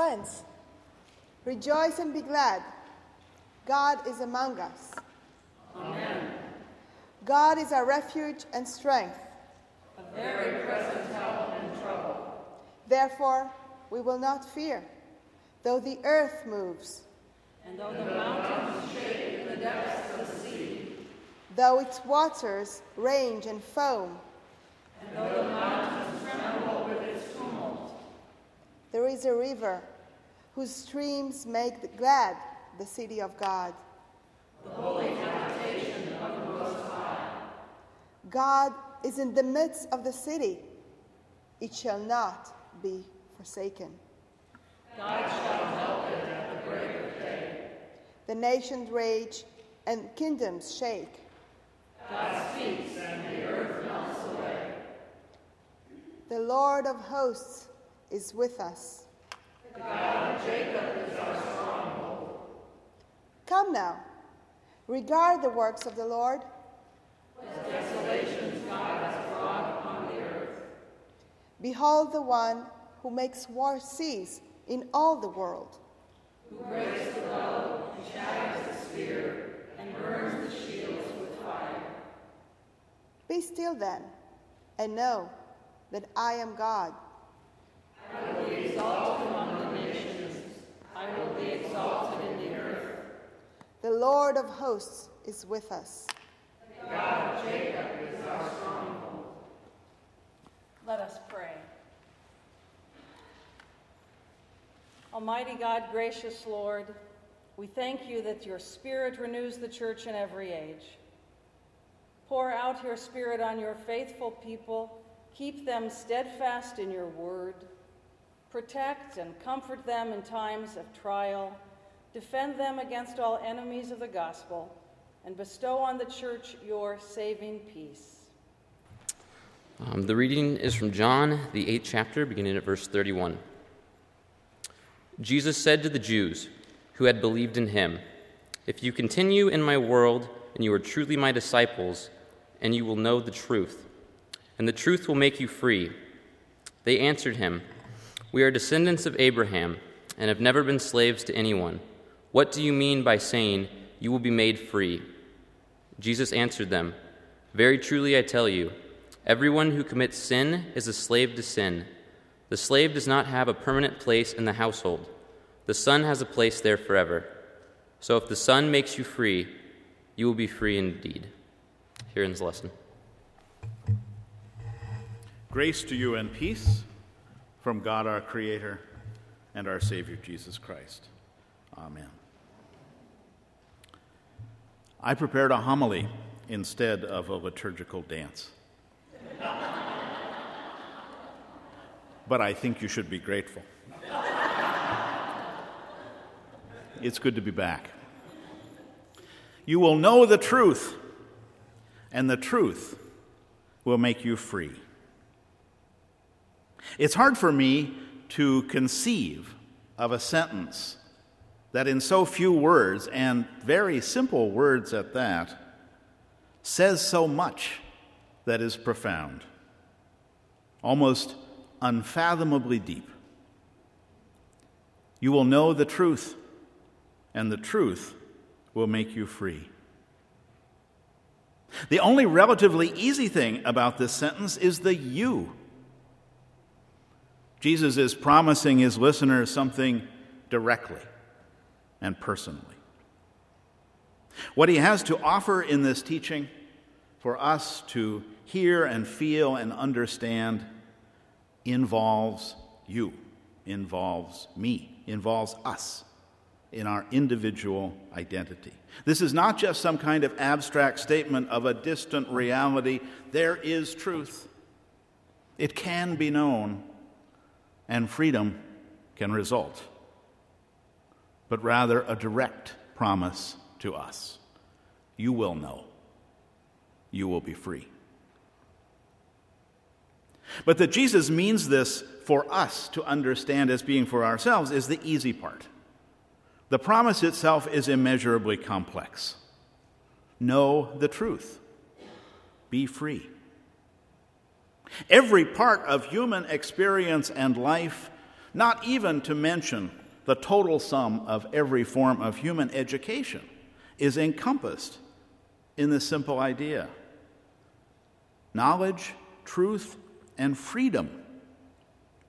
Friends, rejoice and be glad. God is among us. Amen. God is our refuge and strength. A very present help in trouble. Therefore, we will not fear, though the earth moves, And though the mountains shake in the depths of the sea, though its waters range and foam. and though the mountains tremble with its tumult, There is a river whose streams make glad the city of God. the holy habitation of the Most High. God is in the midst of the city. It shall not be forsaken. God shall help it at the break of day. The nations rage and kingdoms shake. God speaks and the earth melts away. The Lord of hosts is with us. The God of Jacob is our stronghold. Come now, regard the works of the Lord. The desolations God has brought upon the earth. Behold the one who makes war cease in all the world. Who breaks the bow and shatters the spear and burns the shields with fire. Be still then, and know that I am God. I will be exalted among the nations. I will be exalted in the earth. The Lord of hosts is with us. The God of Jacob is our stronghold. Let us pray. Almighty God, gracious Lord, we thank you that your Spirit renews the church in every age. Pour out your Spirit on your faithful people, keep them steadfast in your word, protect and comfort them in times of trial, defend them against all enemies of the gospel, and bestow on the church your saving peace. Um, the reading is from John, the eighth chapter, beginning at verse 31. Jesus said to the Jews who had believed in him, If you continue in my world, and you are truly my disciples, and you will know the truth, and the truth will make you free. They answered him, We are descendants of Abraham, and have never been slaves to anyone. What do you mean by saying, You will be made free? Jesus answered them, Very truly I tell you, Everyone who commits sin is a slave to sin. The slave does not have a permanent place in the household, the son has a place there forever. So if the son makes you free, you will be free indeed. Here ends the lesson. Grace to you and peace from God our Creator and our Savior Jesus Christ. Amen. I prepared a homily instead of a liturgical dance. but I think you should be grateful. it's good to be back. You will know the truth, and the truth will make you free. It's hard for me to conceive of a sentence that, in so few words, and very simple words at that, says so much that is profound, almost unfathomably deep. You will know the truth, and the truth will make you free. The only relatively easy thing about this sentence is the you. Jesus is promising his listeners something directly and personally. What he has to offer in this teaching for us to hear and feel and understand involves you, involves me, involves us in our individual identity. This is not just some kind of abstract statement of a distant reality. There is truth. It can be known, and freedom can result, but rather a direct promise to us. You will know. You will be free. But that Jesus means this for us to understand as being for ourselves is the easy part. The promise itself is immeasurably complex. Know the truth, be free. Every part of human experience and life not even to mention the total sum of every form of human education, is encompassed in this simple idea knowledge, truth, and freedom.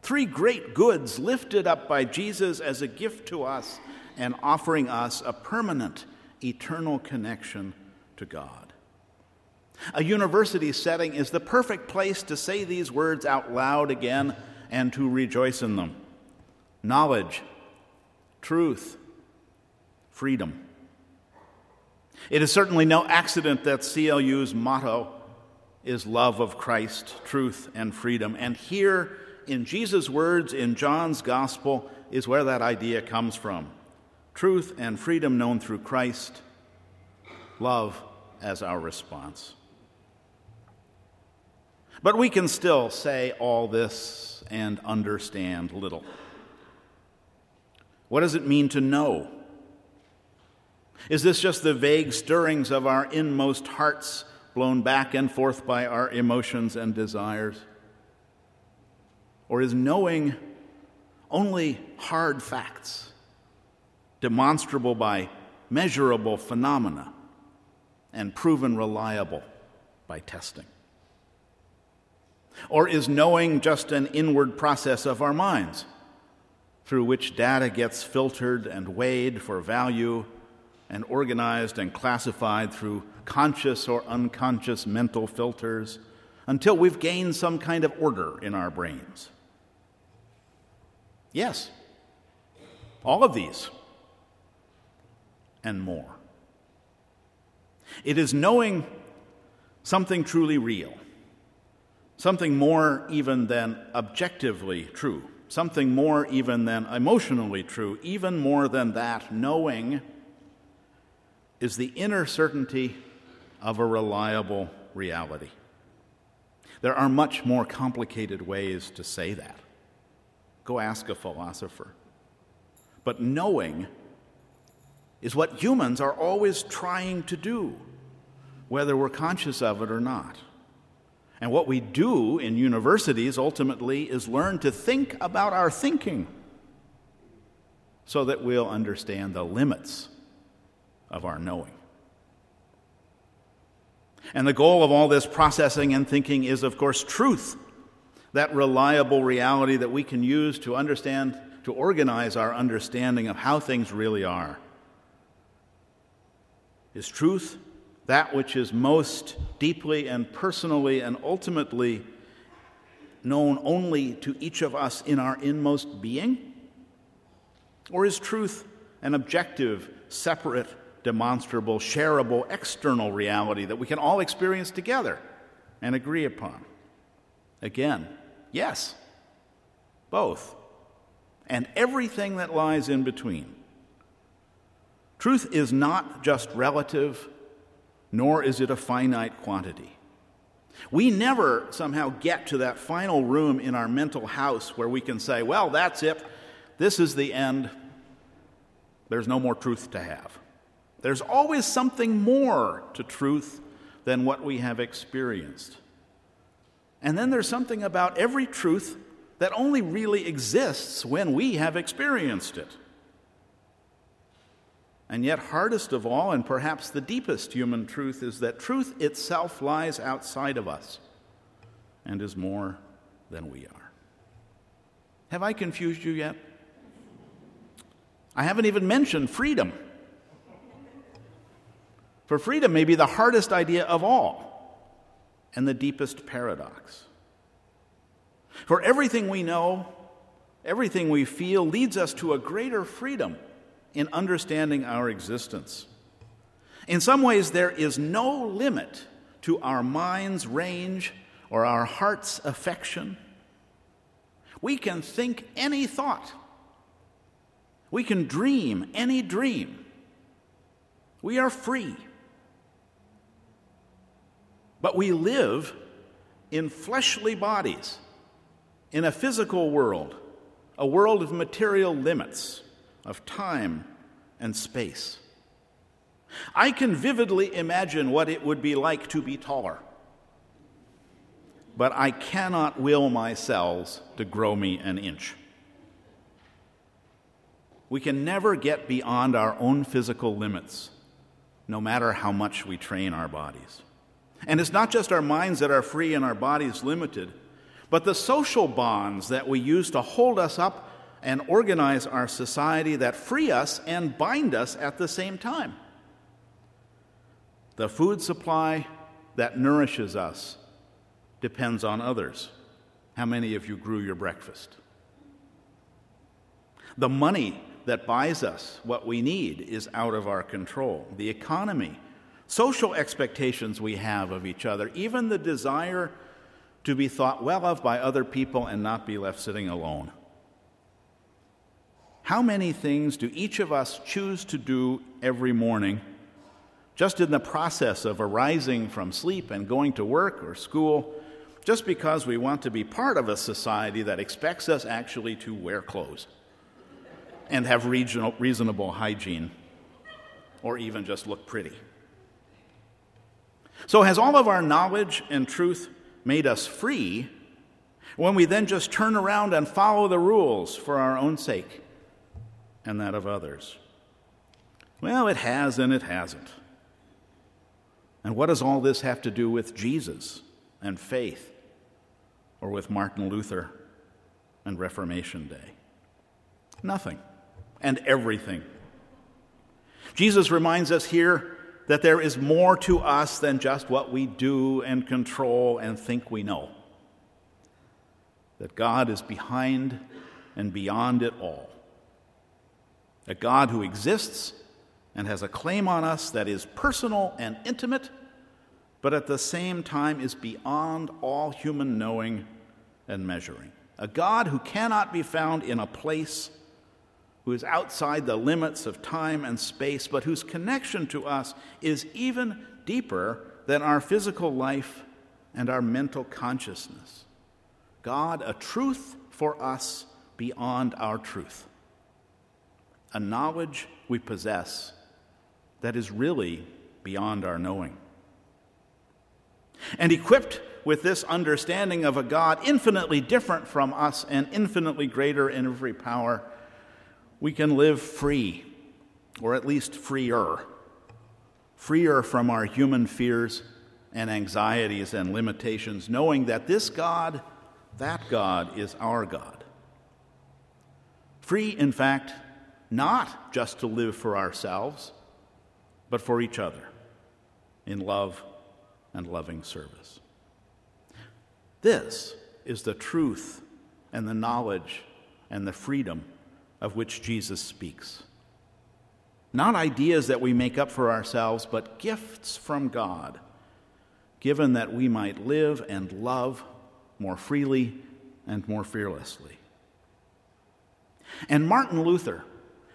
Three great goods lifted up by Jesus as a gift to us and offering us a permanent, eternal connection to God. A university setting is the perfect place to say these words out loud again and to rejoice in them knowledge, truth, freedom. It is certainly no accident that CLU's motto is love of Christ, truth, and freedom. And here in Jesus' words in John's gospel is where that idea comes from truth and freedom known through Christ, love as our response. But we can still say all this and understand little. What does it mean to know? Is this just the vague stirrings of our inmost hearts, blown back and forth by our emotions and desires? Or is knowing only hard facts, demonstrable by measurable phenomena, and proven reliable by testing? Or is knowing just an inward process of our minds, through which data gets filtered and weighed for value and organized and classified through conscious or unconscious mental filters until we've gained some kind of order in our brains? Yes, all of these and more. It is knowing something truly real, something more even than objectively true, something more even than emotionally true, even more than that, knowing is the inner certainty of a reliable reality. There are much more complicated ways to say that. Go ask a philosopher. But knowing is what humans are always trying to do, whether we're conscious of it or not. And what we do in universities ultimately is learn to think about our thinking so that we'll understand the limits of our knowing. And the goal of all this processing and thinking is, of course, truth, that reliable reality that we can use to understand, to organize our understanding of how things really are. Is truth that which is most deeply and personally and ultimately known only to each of us in our inmost being? Or is truth an objective, separate, demonstrable, shareable external reality that we can all experience together and agree upon? Again, yes, both, and everything that lies in between. Truth is not just relative, nor is it a finite quantity. We never somehow get to that final room in our mental house where we can say, well, that's it, this is the end, there's no more truth to have. There's always something more to truth than what we have experienced. And then there's something about every truth that only really exists when we have experienced it. And yet, hardest of all, and perhaps the deepest human truth, is that truth itself lies outside of us and is more than we are. Have I confused you yet? I haven't even mentioned freedom. For freedom may be the hardest idea of all and the deepest paradox. For everything we know, everything we feel leads us to a greater freedom in understanding our existence. In some ways, there is no limit to our mind's range or our heart's affection. We can think any thought, we can dream any dream. We are free. But we live in fleshly bodies, in a physical world, a world of material limits, of time and space. I can vividly imagine what it would be like to be taller, but I cannot will my cells to grow me an inch. we can never get beyond our own physical limits, no matter how much we train our bodies. And it's not just our minds that are free and our bodies limited, but the social bonds that we use to hold us up and organize our society that free us and bind us at the same time. The food supply that nourishes us depends on others. How many of you grew your breakfast? The money that buys us what we need is out of our control. The economy, social expectations we have of each other, even the desire to be thought well of by other people and not be left sitting alone. How many things do each of us choose to do every morning, just in the process of arising from sleep and going to work or school, just because we want to be part of a society that expects us actually to wear clothes? and have regional, reasonable hygiene, or even just look pretty. So, has all of our knowledge and truth made us free when we then just turn around and follow the rules for our own sake and that of others? Well, it has and it hasn't. And what does all this have to do with Jesus and faith, or with Martin Luther and Reformation Day? Nothing and everything. Jesus reminds us here that there is more to us than just what we do and control and think we know. That God is behind and beyond it all. A God who exists and has a claim on us that is personal and intimate, but at the same time is beyond all human knowing and measuring. A God who cannot be found in a place who is outside the limits of time and space, but whose connection to us is even deeper than our physical life and our mental consciousness. God, a truth for us beyond our truth, a knowledge we possess that is really beyond our knowing. And equipped with this understanding of a God infinitely different from us and infinitely greater in every power, we can live free, or at least freer, freer from our human fears and anxieties and limitations, knowing that this God, that God, is our God. Free, in fact, not just to live for ourselves, but for each other in love and loving service. This is the truth and the knowledge and the freedom of which Jesus speaks. Not ideas that we make up for ourselves, but gifts from God, given that we might live and love more freely and more fearlessly. And Martin Luther,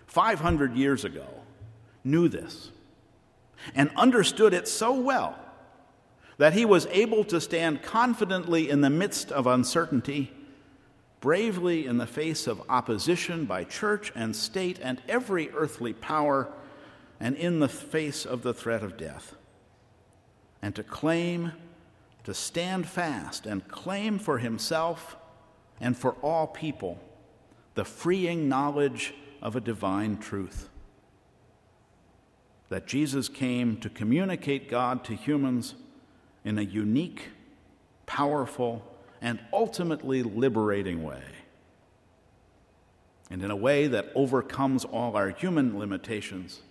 500 years ago, knew this and understood it so well that he was able to stand confidently in the midst of uncertainty bravely in the face of opposition by church and state and every earthly power, and in the face of the threat of death. And to claim, to stand fast and claim for himself and for all people the freeing knowledge of a divine truth. That Jesus came to communicate God to humans in a unique, powerful, and ultimately liberating way. And in a way that overcomes all our human limitations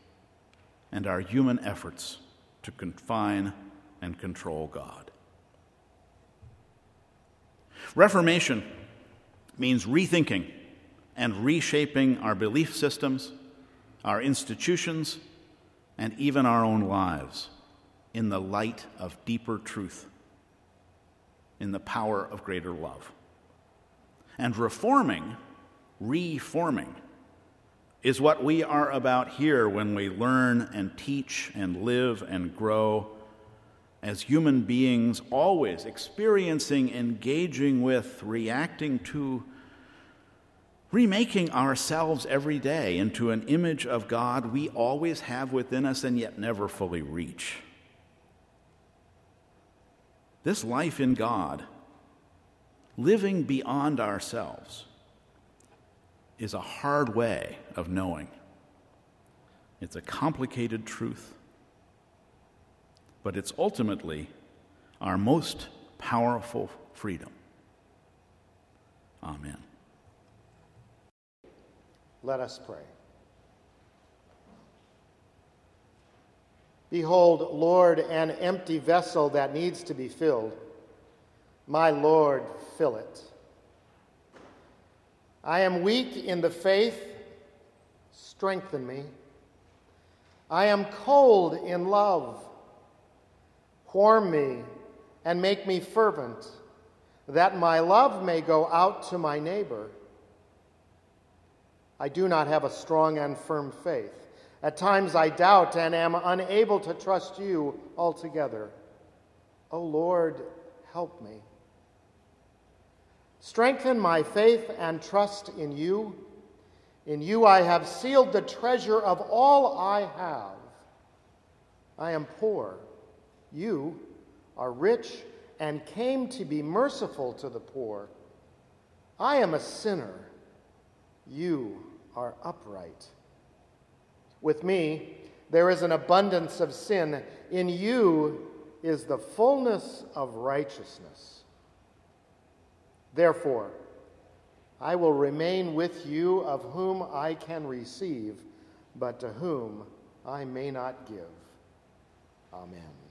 and our human efforts to confine and control God. Reformation means rethinking and reshaping our belief systems, our institutions, and even our own lives in the light of deeper truth in the power of greater love. And reforming, reforming, is what we are about here when we learn and teach and live and grow as human beings, always experiencing, engaging with, reacting to, remaking ourselves every day into an image of God we always have within us and yet never fully reach. This life in God, living beyond ourselves, is a hard way of knowing. It's a complicated truth, but it's ultimately our most powerful freedom. Amen. Let us pray. Behold, Lord, an empty vessel that needs to be filled. My Lord, fill it. I am weak in the faith, strengthen me. I am cold in love, warm me and make me fervent, that my love may go out to my neighbor. I do not have a strong and firm faith. At times I doubt and am unable to trust you altogether. O oh Lord, help me. Strengthen my faith and trust in you. In you I have sealed the treasure of all I have. I am poor. You are rich and came to be merciful to the poor. I am a sinner. You are upright. With me, there is an abundance of sin. In you is the fullness of righteousness. Therefore, I will remain with you of whom I can receive, but to whom I may not give. Amen.